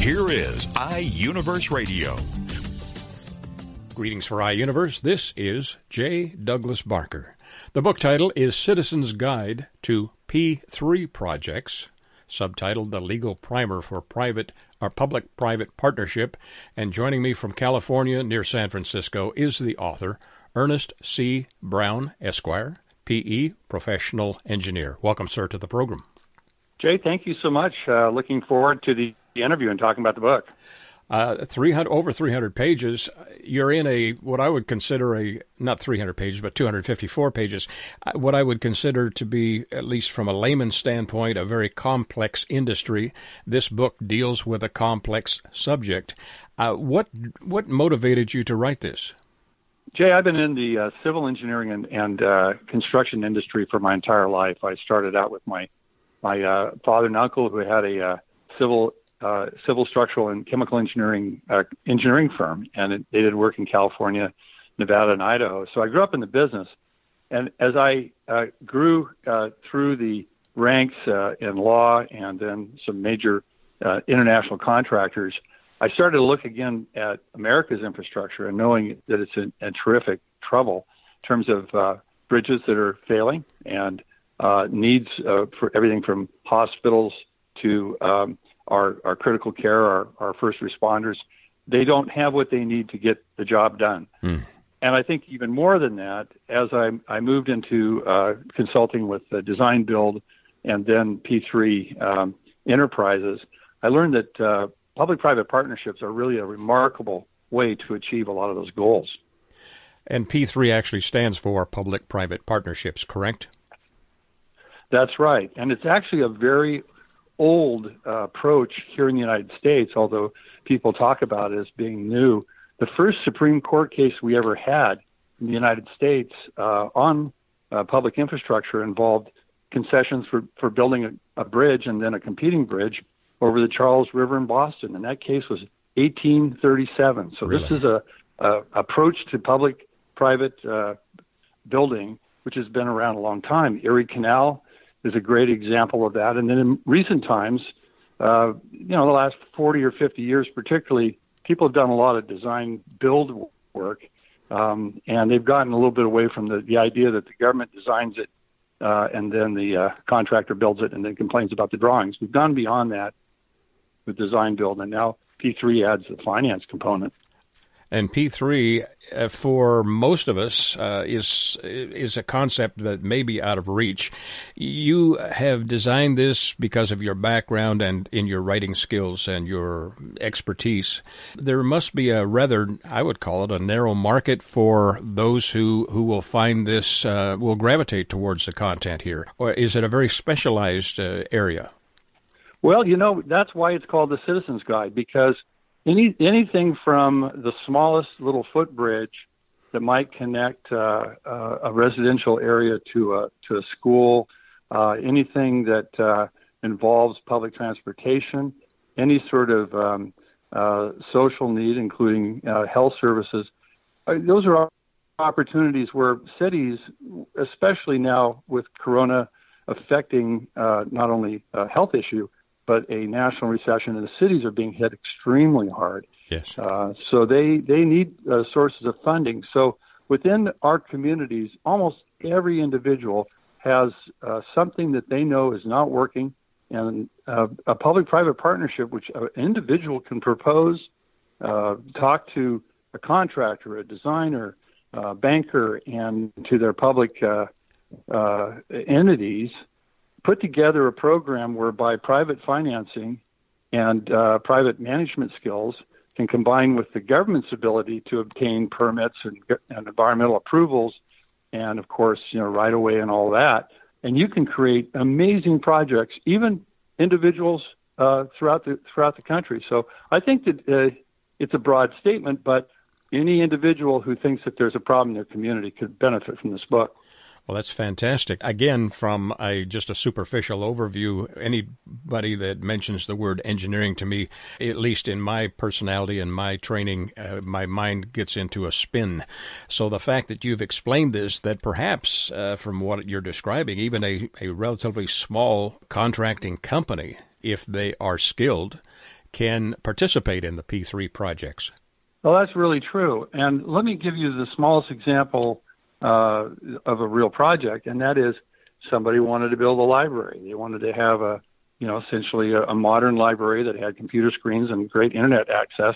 Here is iUniverse Radio. Greetings for iUniverse. This is J. Douglas Barker. The book title is Citizen's Guide to P3 Projects, subtitled The Legal Primer for Private or Public-Private Partnership. And joining me from California near San Francisco is the author, Ernest C. Brown, Esquire, PE, professional engineer. Welcome, sir, to the program. Jay, thank you so much. Uh, looking forward to the interview and talking about the book. Uh, 300 over 300 pages. You're in a what I would consider a not 300 pages, but 254 pages. Uh, what I would consider to be, at least from a layman's standpoint, a very complex industry. This book deals with a complex subject. Uh, what what motivated you to write this? Jay, I've been in the uh, civil engineering and, and uh, construction industry for my entire life. I started out with my my uh, father and uncle who had a uh, civil civil structural and chemical engineering uh, engineering firm, and it, they did work in California, Nevada, and Idaho. So I grew up in the business, and as I uh, grew uh, through the ranks uh, in law and then some major uh, international contractors, I started to look again at America's infrastructure and knowing that it's in, in terrific trouble in terms of uh, bridges that are failing and uh, needs uh, for everything from hospitals to um, our, our critical care, our, our first responders. They don't have what they need to get the job done. Mm. And I think even more than that, as I, I moved into uh, consulting with uh, design build and then P3 um, enterprises, I learned that uh, public private partnerships are really a remarkable way to achieve a lot of those goals. And P3 actually stands for public private partnerships, correct? That's right. And it's actually a very old uh, approach here in the United States, although people talk about it as being new. The first Supreme Court case we ever had in the United States uh, on uh, public infrastructure involved concessions for, for building a, a bridge and then a competing bridge over the Charles River in Boston. And that case was 1837. So really? this is a, a approach to public private uh, building which has been around a long time. Erie Canal is a great example of that. And then in recent times, uh, you know, the last 40 or 50 years, particularly, people have done a lot of design build work, um, and they've gotten a little bit away from the, the idea that the government designs it uh, and then the uh, contractor builds it and then complains about the drawings. We've gone beyond that with design build, and now P3 adds the finance component. And P3 uh, for most of us uh, is is a concept that may be out of reach. You have designed this because of your background and in your writing skills and your expertise. There must be a rather, I would call it, a narrow market for those who, who will find this uh, will gravitate towards the content here. Or is it a very specialized uh, area? Well, you know that's why it's called the Citizens Guide because any anything from the smallest little footbridge that might connect uh, uh, a residential area to a to a school, uh, anything that uh, involves public transportation, any sort of um, uh, social need, including health services. those are opportunities where cities, especially now with Corona affecting not only a health issue but a national recession, and the cities are being hit extremely hard. Yes. Uh, so they they need uh, sources of funding. So within our communities, almost every individual has uh, something that they know is not working, and uh, a public-private partnership, which an individual can propose, uh, talk to a contractor, a designer, a banker, and to their public uh, entities put together a program whereby private financing and uh, private management skills can combine with the government's ability to obtain permits and, and environmental approvals, and of course, you know, right away and all that. And you can create amazing projects. Even individuals uh, throughout the throughout the country. So I think that uh, it's a broad statement, but any individual who thinks that there's a problem in their community could benefit from this book. Well, that's fantastic. Again, from a just a superficial overview, anybody that mentions the word engineering to me, at least in my personality and my training, uh, my mind gets into a spin. So the fact that you've explained this, that perhaps uh, from what you're describing, even a, a relatively small contracting company, if they are skilled, can participate in the P3 projects. Well, that's really true. And let me give you the smallest example uh, of a real project, and that is somebody wanted to build a library. They wanted to have a, you know, essentially a, a modern library that had computer screens and great internet access,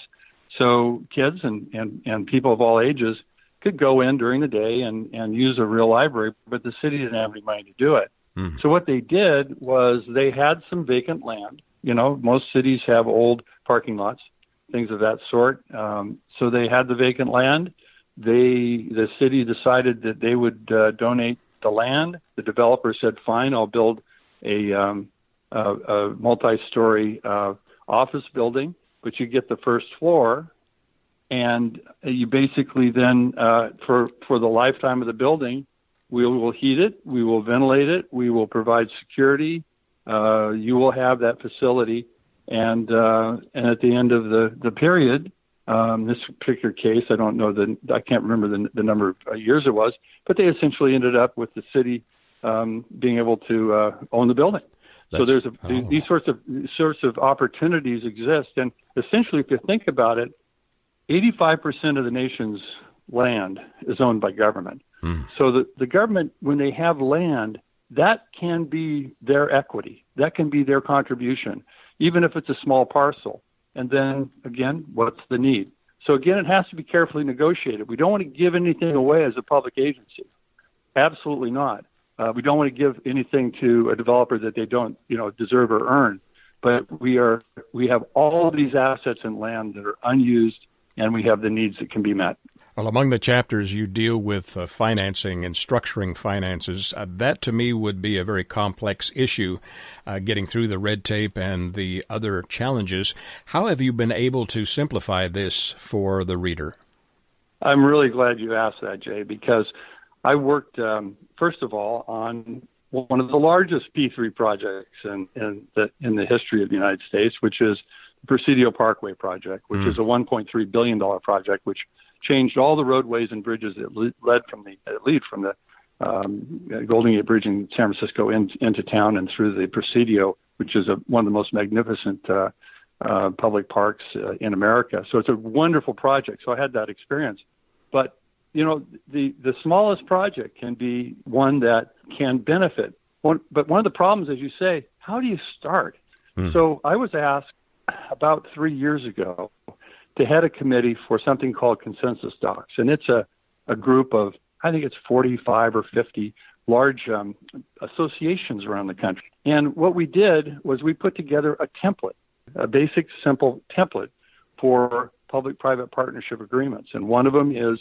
so kids and and and people of all ages could go in during the day and and use a real library, but the city didn't have any money to do it. Mm. So what they did was they had some vacant land. You know, most cities have old parking lots, things of that sort. Um, so they had the vacant land they the city decided that they would uh, donate the land. The developer said, "Fine, I'll build a, um, a, a multi-story uh, office building, but you get the first floor, and you basically then uh, for for the lifetime of the building, we will heat it, we will ventilate it, we will provide security. Uh, you will have that facility, and uh, and at the end of the the period, um, this particular case, I don't know the, I can't remember the, the number of uh, years it was, but they essentially ended up with the city um, being able to uh, own the building. That's, so there's a, oh. these sorts of sorts of opportunities exist, and essentially, if you think about it, 85% of the nation's land is owned by government. Mm. So the, the government, when they have land, that can be their equity, that can be their contribution, even if it's a small parcel. And then again, what's the need? So again, it has to be carefully negotiated. We don't want to give anything away as a public agency. Absolutely not. Uh, we don't want to give anything to a developer that they don't, you know, deserve or earn. But we are we have all these assets and land that are unused, and we have the needs that can be met. Well, among the chapters you deal with uh, financing and structuring finances. Uh, that to me would be a very complex issue, uh, getting through the red tape and the other challenges. How have you been able to simplify this for the reader? I'm really glad you asked that, Jay, because I worked, um, first of all, on one of the largest P3 projects in, in, the, in the history of the United States, which is the Presidio Parkway project, which mm. is a $1.3 billion project, which changed all the roadways and bridges that led from the that lead from the um, Golden Gate Bridge in San Francisco in, into town and through the Presidio, which is a, one of the most magnificent uh, uh, public parks uh, in America. So it's a wonderful project. So I had that experience, but you know the the smallest project can be one that can benefit. One, but one of the problems, as you say, how do you start? Mm. So I was asked about three years ago to head a committee for something called Consensus Docs. And it's a, a group of, I think it's 45 or 50 large um, associations around the country. And what we did was we put together a template, a basic, simple template for public private partnership agreements. And one of them is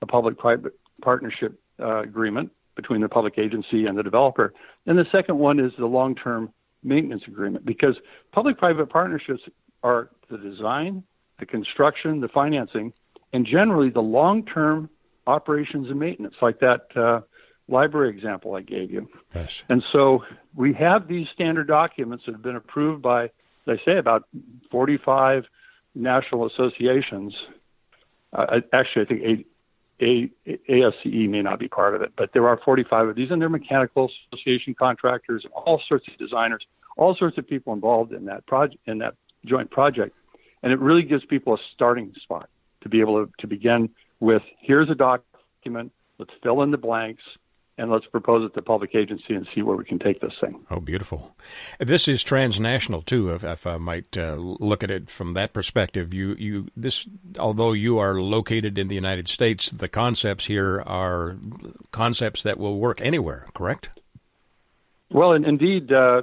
a public private partnership uh, agreement between the public agency and the developer. And the second one is the long term maintenance agreement because public private partnerships are the design, the construction, the financing, and generally the long term operations and maintenance, like that uh, library example I gave you. Yes. And so we have these standard documents that have been approved by, they say, about 45 national associations. Uh, actually, I think a, a, ASCE may not be part of it, but there are 45 of these, and they're mechanical association contractors, all sorts of designers, all sorts of people involved in that project, in that joint project. And it really gives people a starting spot to be able to, to begin with here's a document, let's fill in the blanks, and let's propose it to public agency and see where we can take this thing. Oh, beautiful! This is transnational too. If, if I might uh, look at it from that perspective, you you this although you are located in the United States, the concepts here are concepts that will work anywhere. Correct? Well, and indeed, uh,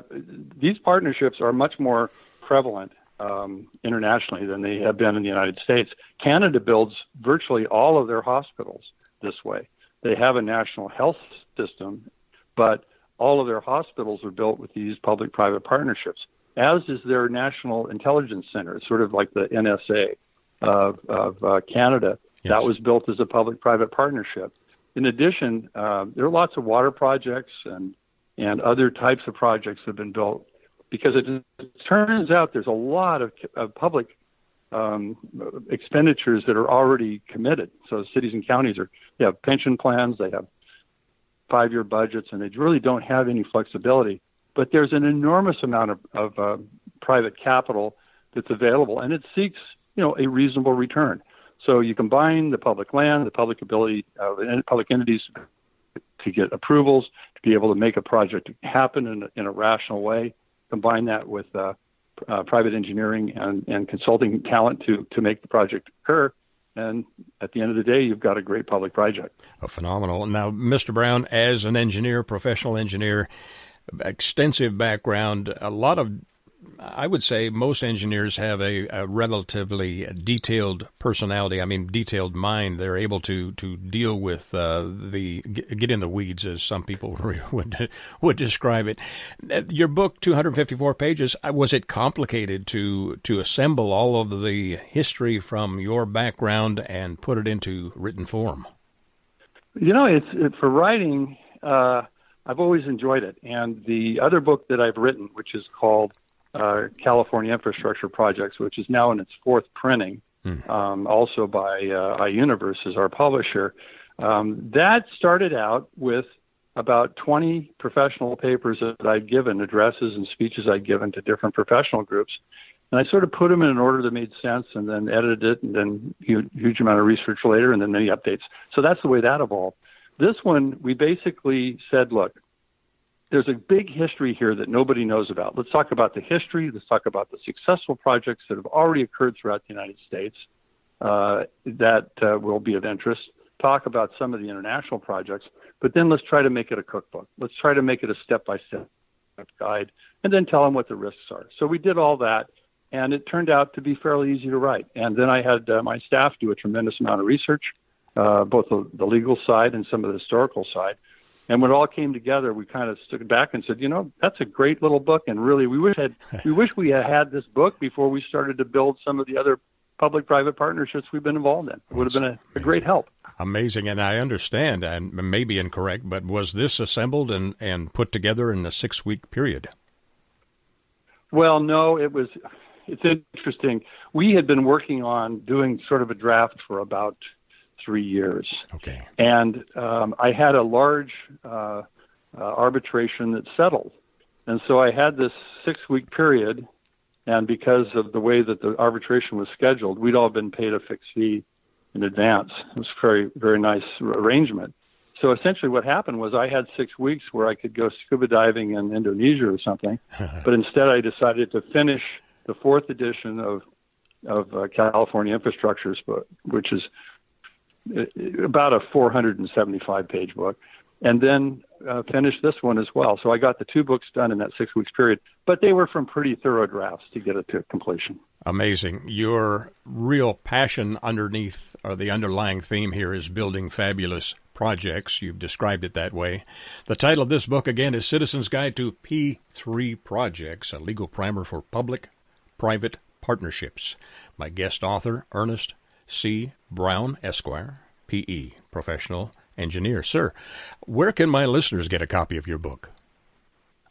these partnerships are much more prevalent um, internationally than they have been in the United States. Canada builds virtually all of their hospitals this way. They have a national health system, but all of their hospitals are built with these public private partnerships. as is their National Intelligence Center, sort of like the NSA of, of uh, Canada. Yes. That was built as a public-private partnership. In addition, uh, there are lots of water projects and and other types of projects that have been built because it, turns out there's a lot of, of public um, expenditures that are already committed. So cities and counties are they have pension plans, they have five-year budgets, and they really don't have any flexibility. But there's an enormous amount of, of uh, private capital that's available, and it seeks you know a reasonable return. So you combine the public land, the public ability of public entities to get approvals, to be able to make a project happen in in a rational way. Combine that with uh, uh, private engineering and, and consulting talent to to make the project occur. And at the end of the day, you've got a great public project. Oh, phenomenal. Now, Mr. Brown, as an engineer, professional engineer, extensive background, a lot of I would say most engineers have a, a, relatively detailed personality. I mean, detailed mind. They're able to to deal with uh, the get in the weeds, as some people would would describe it. Your book, 254 pages. Uh, was it complicated to to assemble all of the history from your background and put it into written form? You know, it's it, for writing. Uh, I've always enjoyed it, and the other book that I've written, which is called uh, California Infrastructure Projects, which is now in its fourth printing, mm. um, also by uh, iUniverse as our publisher. Um, that started out with about 20 professional papers that I'd given, addresses and speeches I'd given to different professional groups. And I sort of put them in an order that made sense and then edited it and then huge, huge amount of research later and then many updates. So that's the way that evolved. This one, we basically said, look, there's a big history here that nobody knows about. Let's talk about the history. Let's talk about the successful projects that have already occurred throughout the United States uh, that uh, will be of interest. Talk about some of the international projects, but then let's try to make it a cookbook. Let's try to make it a step by step guide, and then tell them what the risks are. So we did all that, and it turned out to be fairly easy to write. And then I had uh, my staff do a tremendous amount of research, uh, both the, the legal side and some of the historical side and when it all came together, we kind of stood back and said, you know, that's a great little book, and really, we wish had we wish we had had this book before we started to build some of the other public-private partnerships we've been involved in. It would have been a, a great help. Amazing, and I understand, and maybe incorrect, but was this assembled and and put together in a six-week period? Well, no, it was. It's interesting. We had been working on doing sort of a draft for about three years. Okay. And um, I had a large uh, uh, arbitration that settled. And so I had this six week period. And because of the way that the arbitration was scheduled, we'd all been paid a fixed fee in advance. It was a very, very nice arrangement. So essentially, what happened was I had six weeks where I could go scuba diving in Indonesia or something, but instead I decided to finish the fourth edition of of uh, California Infrastructures, book, which is about a 475 page book, and then uh, finished this one as well. So I got the two books done in that six weeks period, but they were from pretty thorough drafts to get it to completion. Amazing. Your real passion underneath or the underlying theme here is building fabulous projects. You've described it that way. The title of this book, again, is Citizen's Guide to P3 Projects, a legal primer for public private partnerships. My guest author, Ernest C. Brown, Esquire, P.E., professional engineer. Sir, where can my listeners get a copy of your book?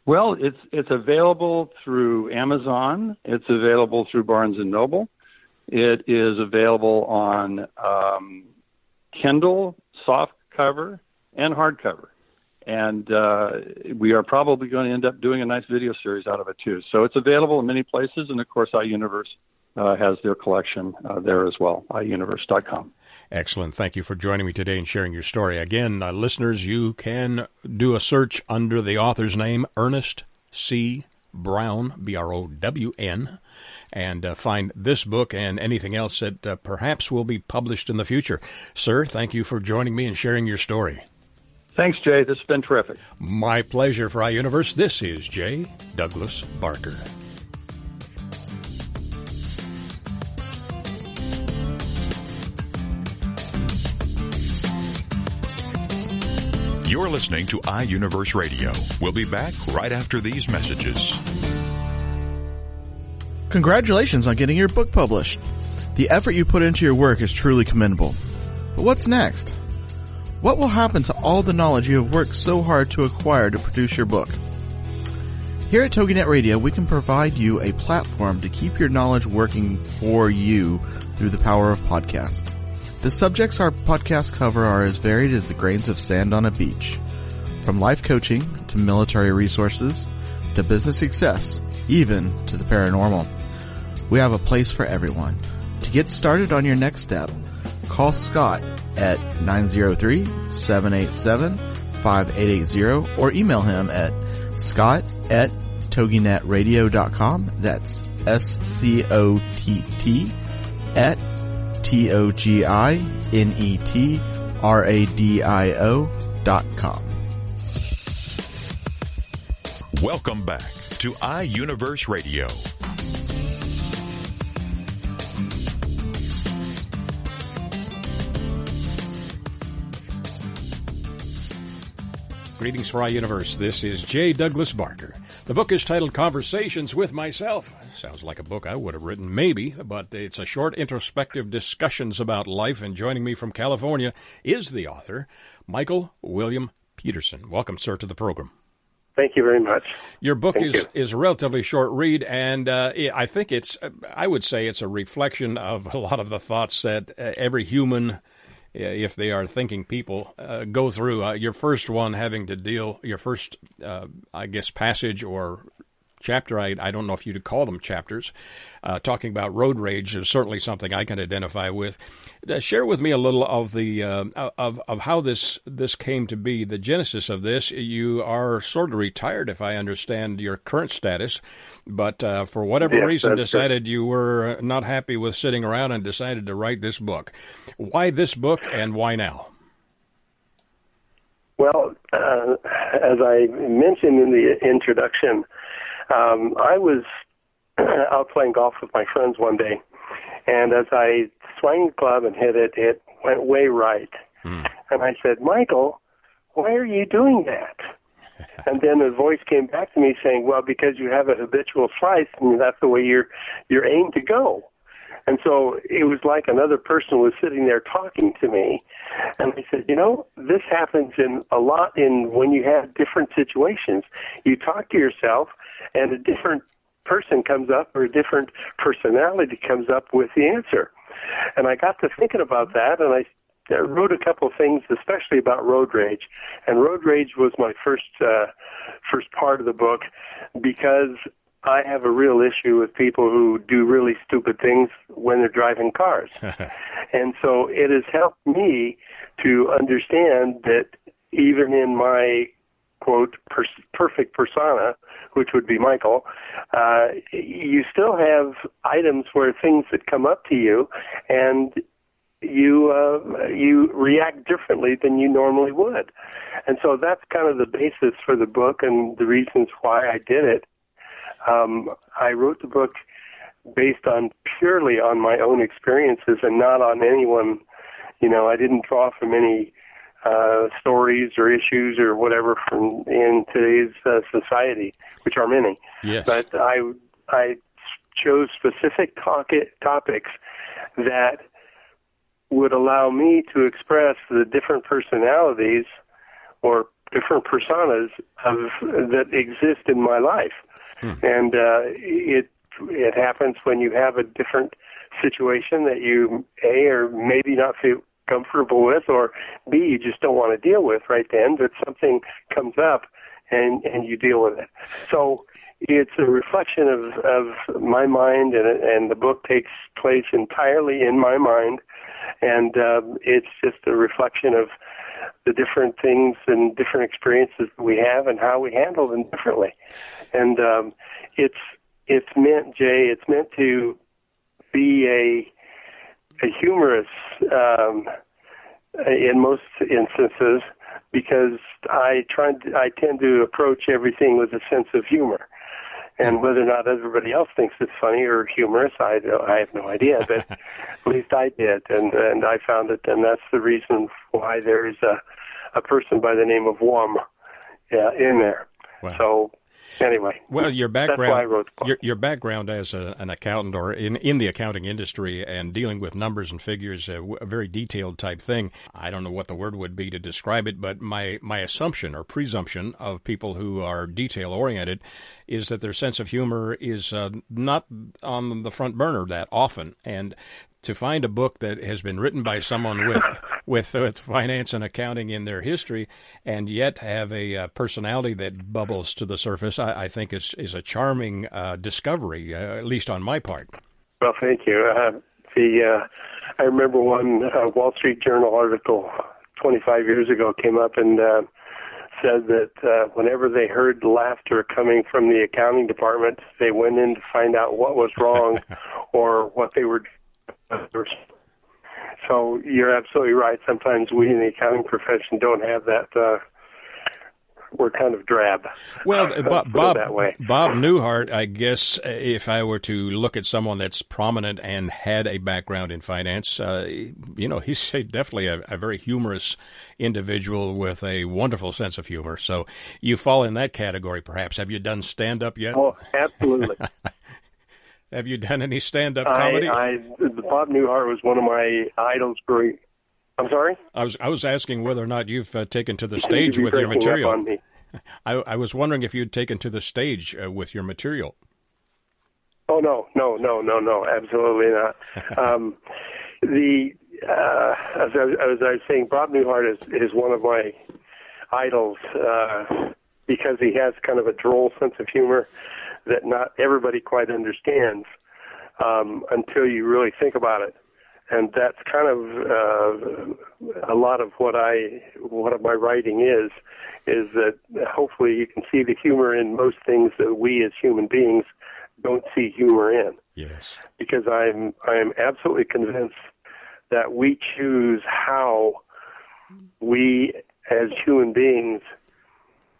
Well, it's it's available through Amazon. It's available through Barnes and Noble. It is available on um, Kindle, soft cover, and hardcover. And uh, we are probably going to end up doing a nice video series out of it too. So it's available in many places, and of course, iUniverse uh, has their collection uh, there as well, iUniverse.com. Excellent. Thank you for joining me today and sharing your story. Again, uh, listeners, you can do a search under the author's name, Ernest C. Brown, B R O W N, and uh, find this book and anything else that uh, perhaps will be published in the future. Sir, thank you for joining me and sharing your story. Thanks, Jay. This has been terrific. My pleasure for iUniverse. This is Jay Douglas Barker. You're listening to iUniverse Radio. We'll be back right after these messages. Congratulations on getting your book published. The effort you put into your work is truly commendable. But what's next? What will happen to all the knowledge you have worked so hard to acquire to produce your book? Here at TogiNet Radio, we can provide you a platform to keep your knowledge working for you through the power of podcast. The subjects our podcasts cover are as varied as the grains of sand on a beach. From life coaching to military resources to business success, even to the paranormal. We have a place for everyone. To get started on your next step, call Scott at 903-787-5880 or email him at scott at toginetradio.com. That's S-C-O-T-T at T-O-G-I-N-E-T-R-A-D-I-O dot com. Welcome back to iUniverse Radio. Greetings for iUniverse. This is J. Douglas Barker. The book is titled Conversations with Myself. Sounds like a book I would have written, maybe, but it's a short introspective discussions about life. And joining me from California is the author, Michael William Peterson. Welcome, sir, to the program. Thank you very much. Your book Thank is, you. is a relatively short read, and uh, I think it's, I would say it's a reflection of a lot of the thoughts that uh, every human, if they are thinking people, uh, go through. Uh, your first one having to deal, your first, uh, I guess, passage or chapter, I, I don't know if you'd call them chapters, uh, talking about road rage is certainly something I can identify with. Uh, share with me a little of the uh, of of how this this came to be, the genesis of this. You are sort of retired, if I understand your current status, but uh, for whatever Yes, reason decided you were not happy with sitting around and decided to write this book. Why this book and why now? Well, uh, as I mentioned in the introduction, um, I was out playing golf with my friends one day, and as I swung the club and hit it, it went way right. And I said, Michael, why are you doing that? and then the voice came back to me saying, "Well, because you have a habitual slice, and that's the way you're you're aimed to go." And so it was like another person was sitting there talking to me. And I said, you know, this happens in a lot in when you have different situations. You talk to yourself and a different person comes up or a different personality comes up with the answer. And I got to thinking about that and I I wrote a couple of things, especially about road rage. And road rage was my first uh, first part of the book because I have a real issue with people who do really stupid things when they're driving cars. and so it has helped me to understand that even in my quote per- perfect persona, which would be Michael, uh, you still have items where things that come up to you and you uh, you react differently than you normally would, and so that's kind of the basis for the book and the reasons why I did it. Um, I wrote the book based on purely on my own experiences and not on anyone. You know, I didn't draw from any uh, stories or issues or whatever from in today's uh, society, which are many. Yes. But I I chose specific topic, topics that would allow me to express the different personalities or different personas of that exist in my life. And uh, it it happens when you have a different situation that you a or maybe not feel comfortable with, or b you just don't want to deal with right then. But something comes up, and and you deal with it. So it's a reflection of of my mind, and and the book takes place entirely in my mind, and um, it's just a reflection of the different things and different experiences that we have and how we handle them differently. And um, it's it's meant, Jay, it's meant to be a a humorous um, in most instances because I try I tend to approach everything with a sense of humor. And whether or not everybody else thinks it's funny or humorous, I I have no idea. But at least I did, and and I found it, and that's the reason why there is a a person by the name of Wom, yeah, uh, in there. Wow. So anyway. Well, your background, why I wrote the book. your, your background as a, an accountant or in, in the accounting industry and dealing with numbers and figures, a, a very detailed type thing. I don't know what the word would be to describe it, but my, my assumption or presumption of people who are detail oriented is that their sense of humor is uh, not on the front burner that often. And to find a book that has been written by someone with with, with finance and accounting in their history, and yet have a uh, personality that bubbles to the surface, I, I think is is a charming uh, discovery, uh, at least on my part. Well, thank you. Uh, the uh, I remember one uh, Wall Street Journal article 25 years ago came up and uh, said that uh, whenever they heard laughter coming from the accounting department, they went in to find out what was wrong or what they were so you're absolutely right. Sometimes we in the accounting profession don't have that. Uh, we're kind of drab. Well, uh, Bob, Bob, that way. Bob Newhart, I guess if I were to look at someone that's prominent and had a background in finance, uh, you know, he's definitely a, a, very humorous individual with a wonderful sense of humor. So you fall in that category, perhaps. Have you done stand up yet? Oh, absolutely. Have you done any stand-up comedy? I, I Bob Newhart was one of my idols. Growing, I'm sorry. I was I was asking whether or not you've uh, taken to the stage with your material. I, I was wondering if you'd taken to the stage uh, with your material. Oh no, no, no, no, no, absolutely not. um, the uh, as, I, as I was saying, Bob Newhart is is one of my idols uh, because he has kind of a droll sense of humor that not everybody quite understands um, until you really think about it. And that's kind of uh, a lot of what I what my writing is is that hopefully you can see the humor in most things that we as human beings don't see humor in. Yes. Because I'm I'm absolutely convinced that we choose how we as human beings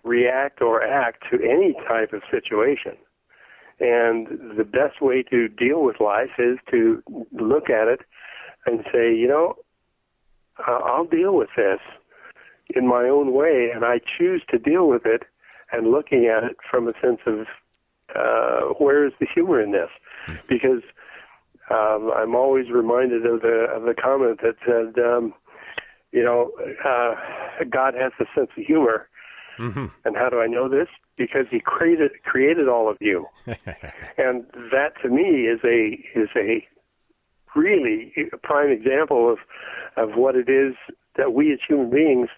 react or act to any type of situation. And the best way to deal with life is to look at it and say, you know, I'll deal with this in my own way, and I choose to deal with it and looking at it from a sense of uh, where is the humor in this? Because um, I'm always reminded of the of the comment that said, um, you know, uh, God has a sense of humor, Mm-hmm. And how do I know this? Because he created created all of you, and that to me is a is a really a prime example of of what it is that we as human beings,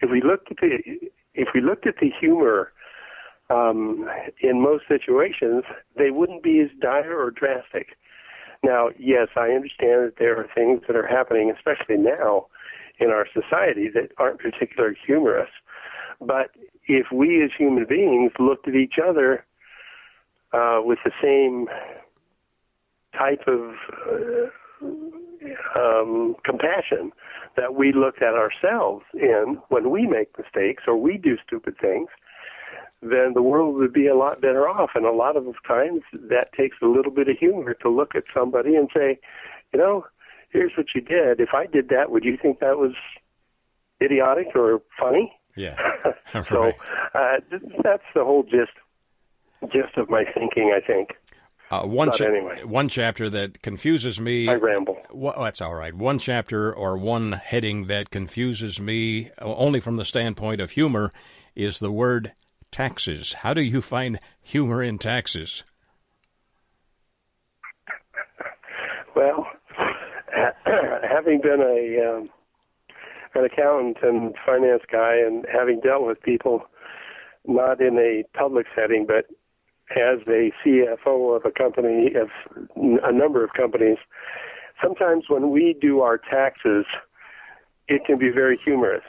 if we looked at the if we looked at the humor um, in most situations, they wouldn't be as dire or drastic. Now, yes, I understand that there are things that are happening, especially now in our society, that aren't particularly humorous. But if we as human beings looked at each other uh, with the same type of uh, um, compassion that we look at ourselves in when we make mistakes or we do stupid things, then the world would be a lot better off. And a lot of times that takes a little bit of humor to look at somebody and say, you know, here's what you did. If I did that, would you think that was idiotic or funny? Yeah. so uh, that's the whole gist gist of my thinking. I think. Uh, one cha- anyway. one chapter that confuses me. I ramble. Well, that's all right. One chapter or one heading that confuses me, only from the standpoint of humor, is the word taxes. How do you find humor in taxes? Well, having been a um, an accountant and finance guy, and having dealt with people not in a public setting, but as a CFO of a company, of a number of companies, sometimes when we do our taxes, it can be very humorous.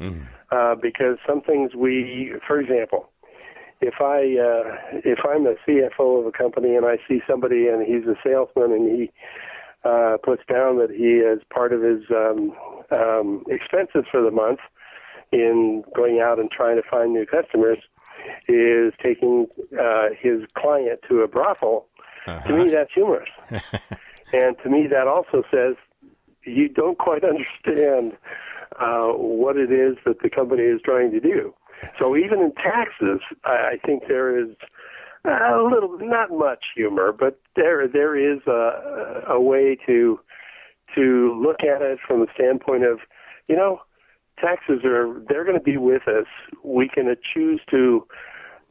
Mm. Uh, because some things we, for example, if I uh, if I'm a CFO of a company and I see somebody and he's a salesman and he uh, puts down that he, as part of his um, um, expenses for the month in going out and trying to find new customers, is taking uh, his client to a brothel. Uh-huh. To me, that's humorous. and to me, that also says you don't quite understand uh, what it is that the company is trying to do. so even in taxes, I, I think there is a little, not much humor, but there there is a, a way to to look at it from the standpoint of, you know, taxes are they're going to be with us. We can choose to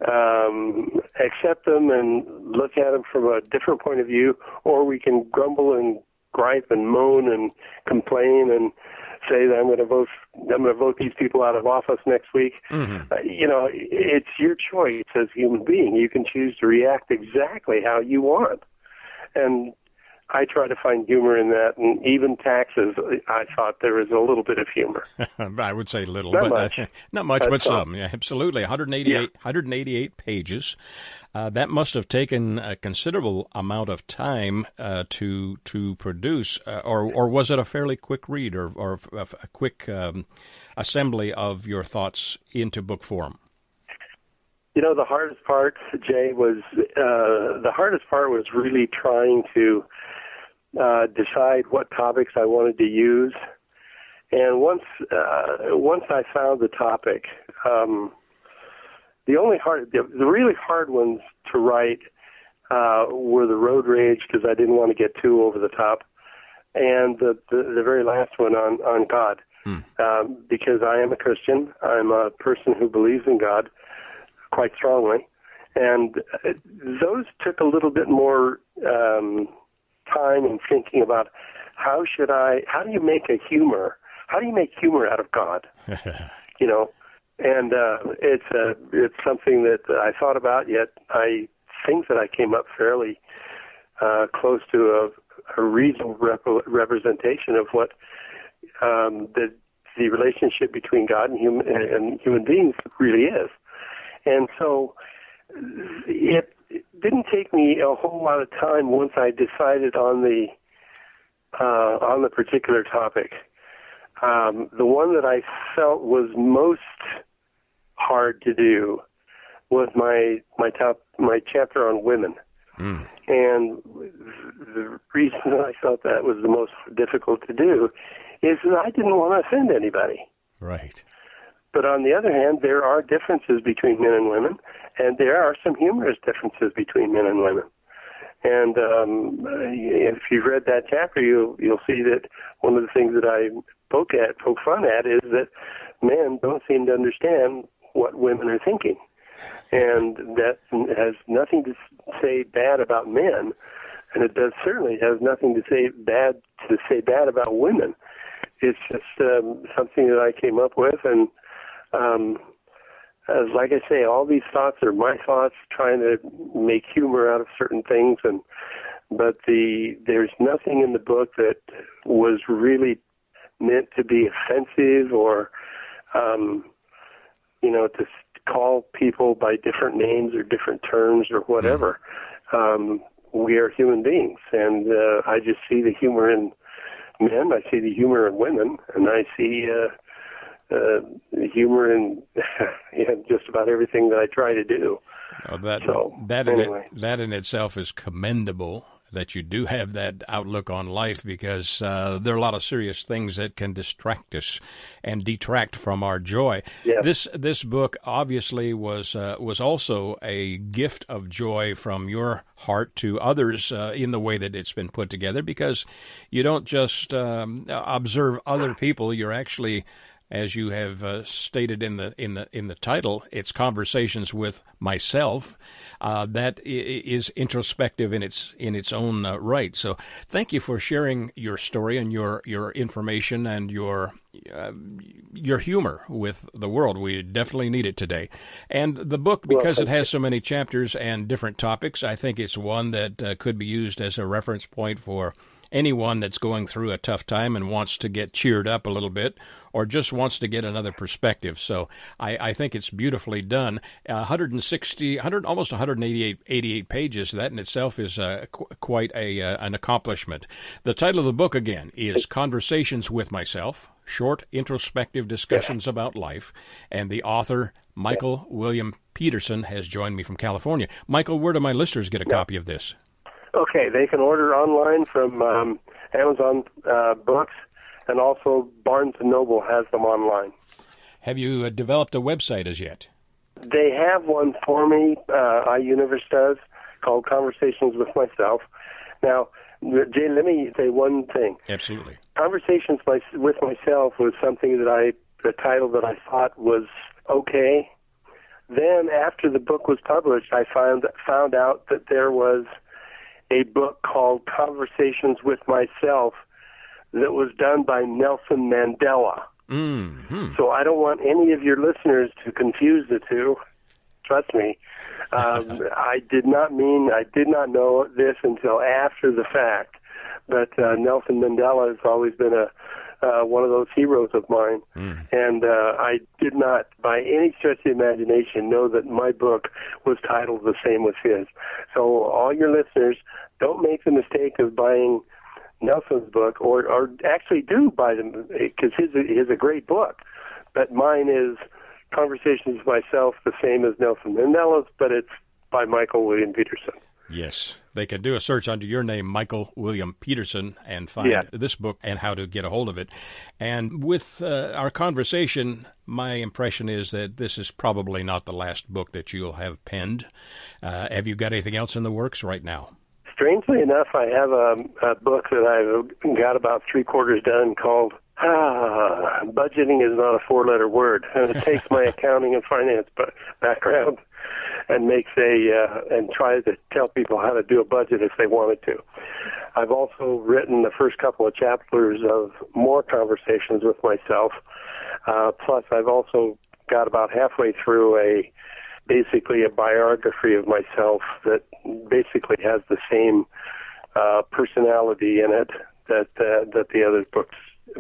um, accept them and look at them from a different point of view, or we can grumble and gripe and moan and complain and say that I'm going to vote I'm going to vote these people out of office next week. Mm-hmm. Uh, you know, it's your choice as a human being. You can choose to react exactly how you want, and I try to find humor in that, and even taxes, I thought there was a little bit of humor. I would say little, not but much. Uh, not much, but some. some. Yeah, absolutely. 188, yeah. 188 pages. Uh, that must have taken a considerable amount of time uh, to to produce, uh, or or was it a fairly quick read, or or a, a quick um, assembly of your thoughts into book form? You know, the hardest part, Jay, was uh, the hardest part was really trying to uh, decide what topics I wanted to use. And once uh, once I found the topic, um, the only hard, the, the really hard ones to write uh, were the road rage because I didn't want to get too over the top, and the the, the very last one on on God, hmm. um, because I am a Christian. I'm a person who believes in God quite strongly, and uh, those took a little bit more. Um, time and thinking about how should I, how do you make a humor? How do you make humor out of God? you know, and uh, it's a, uh, it's something that I thought about. Yet I think that I came up fairly uh, close to a, a reasonable rep- representation of what um, the the relationship between God and human and human beings really is. And so it didn't take me a whole lot of time once I decided on the uh, on the particular topic. Um, the one that I felt was most hard to do was my my top my chapter on women. Mm. And the reason that I felt that was the most difficult to do is that I didn't want to offend anybody. Right. But on the other hand, there are differences between men and women, and there are some humorous differences between men and women. And um, if you've read that chapter, you'll you'll see that one of the things that I poke at, poke fun at, is that men don't seem to understand what women are thinking, and that has nothing to say bad about men, and it does certainly has nothing to say bad to say bad about women. It's just um, something that I came up with, and um, as like I say, all these thoughts are my thoughts, trying to make humor out of certain things, and but the there's nothing in the book that was really meant to be offensive or, um, you know, to call people by different names or different terms or whatever. Mm-hmm. Um, we are human beings, and uh, I just see the humor in men. I see the humor in women, and I see. Uh, uh, humor in just about everything that I try to do. Well, that so, that anyway. in that in itself is commendable that you do have that outlook on life because uh, there are a lot of serious things that can distract us and detract from our joy. Yes. This this book obviously was uh, was also a gift of joy from your heart to others uh, in the way that it's been put together because you don't just um, observe other people; you're actually as you have uh, stated in the in the in the title, it's conversations with myself. Uh, that is introspective in its in its own uh, right. So, thank you for sharing your story and your your information and your uh, your humor with the world. We definitely need it today. And the book, because well, it has so many chapters and different topics, I think it's one that uh, could be used as a reference point for anyone that's going through a tough time and wants to get cheered up a little bit or just wants to get another perspective. So I, I think it's beautifully done. Uh, 160, 100, almost 188 88 pages. That in itself is uh, qu- quite a uh, an accomplishment. The title of the book again is Conversations with Myself. Short introspective discussions about life, and the author Michael. William Peterson has joined me from California. Michael, where do my listeners get a copy of this? Okay, they can order online from um, Amazon uh, Books, and also Barnes and Noble has them online. Have you uh, developed a website as yet? They have one for me. Uh, iUniverse does called Conversations with Myself. Now, Jay, let me say one thing. Absolutely. Conversations by, with Myself was something that I, the title that I thought was okay. Then, after the book was published, I found found out that there was a book called Conversations with Myself that was done by Nelson Mandela. Mm-hmm. So I don't want any of your listeners to confuse the two. Trust me. Um, I did not mean, I did not know this until after the fact. But uh, Nelson Mandela has always been a uh, one of those heroes of mine, Mm. and uh, I did not, by any stretch of the imagination, know that my book was titled the same as his. So all your listeners, don't make the mistake of buying Nelson's book, or or actually do buy them because his is a great book. But mine is Conversations with Myself, the same as Nelson Mandela's, but it's by Michael William Peterson. Yes, they can do a search under your name, Michael William Peterson, and find Yeah. this book and how to get a hold of it. And with uh, our conversation, my impression is that this is probably not the last book that you'll have penned. Uh, have you got anything else in the works right now? Strangely enough, I have a, a book that I've got about three quarters done called ah, Budgeting is Not a Four Letter Word. And it takes my accounting and finance ba- background and makes a, uh, and tries to tell people how to do a budget if they wanted to. I've also written the first couple of chapters of more conversations with myself. Uh, plus, I've also got about halfway through a basically a biography of myself that basically has the same uh, personality in it that uh, that the other books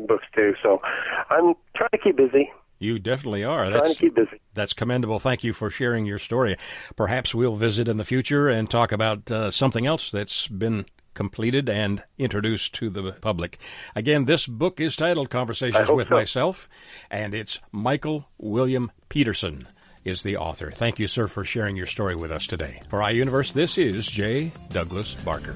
books do. So I'm trying to keep busy. You definitely are. Trying That's to keep busy. That's commendable. Thank you for sharing your story. Perhaps we'll visit in the future and talk about uh, something else that's been completed and introduced to the public. Again, this book is titled Conversations with so. Myself, and it's Michael William Peterson is the author. Thank you, sir, for sharing your story with us today. For iUniverse, this is J. Douglas Barker.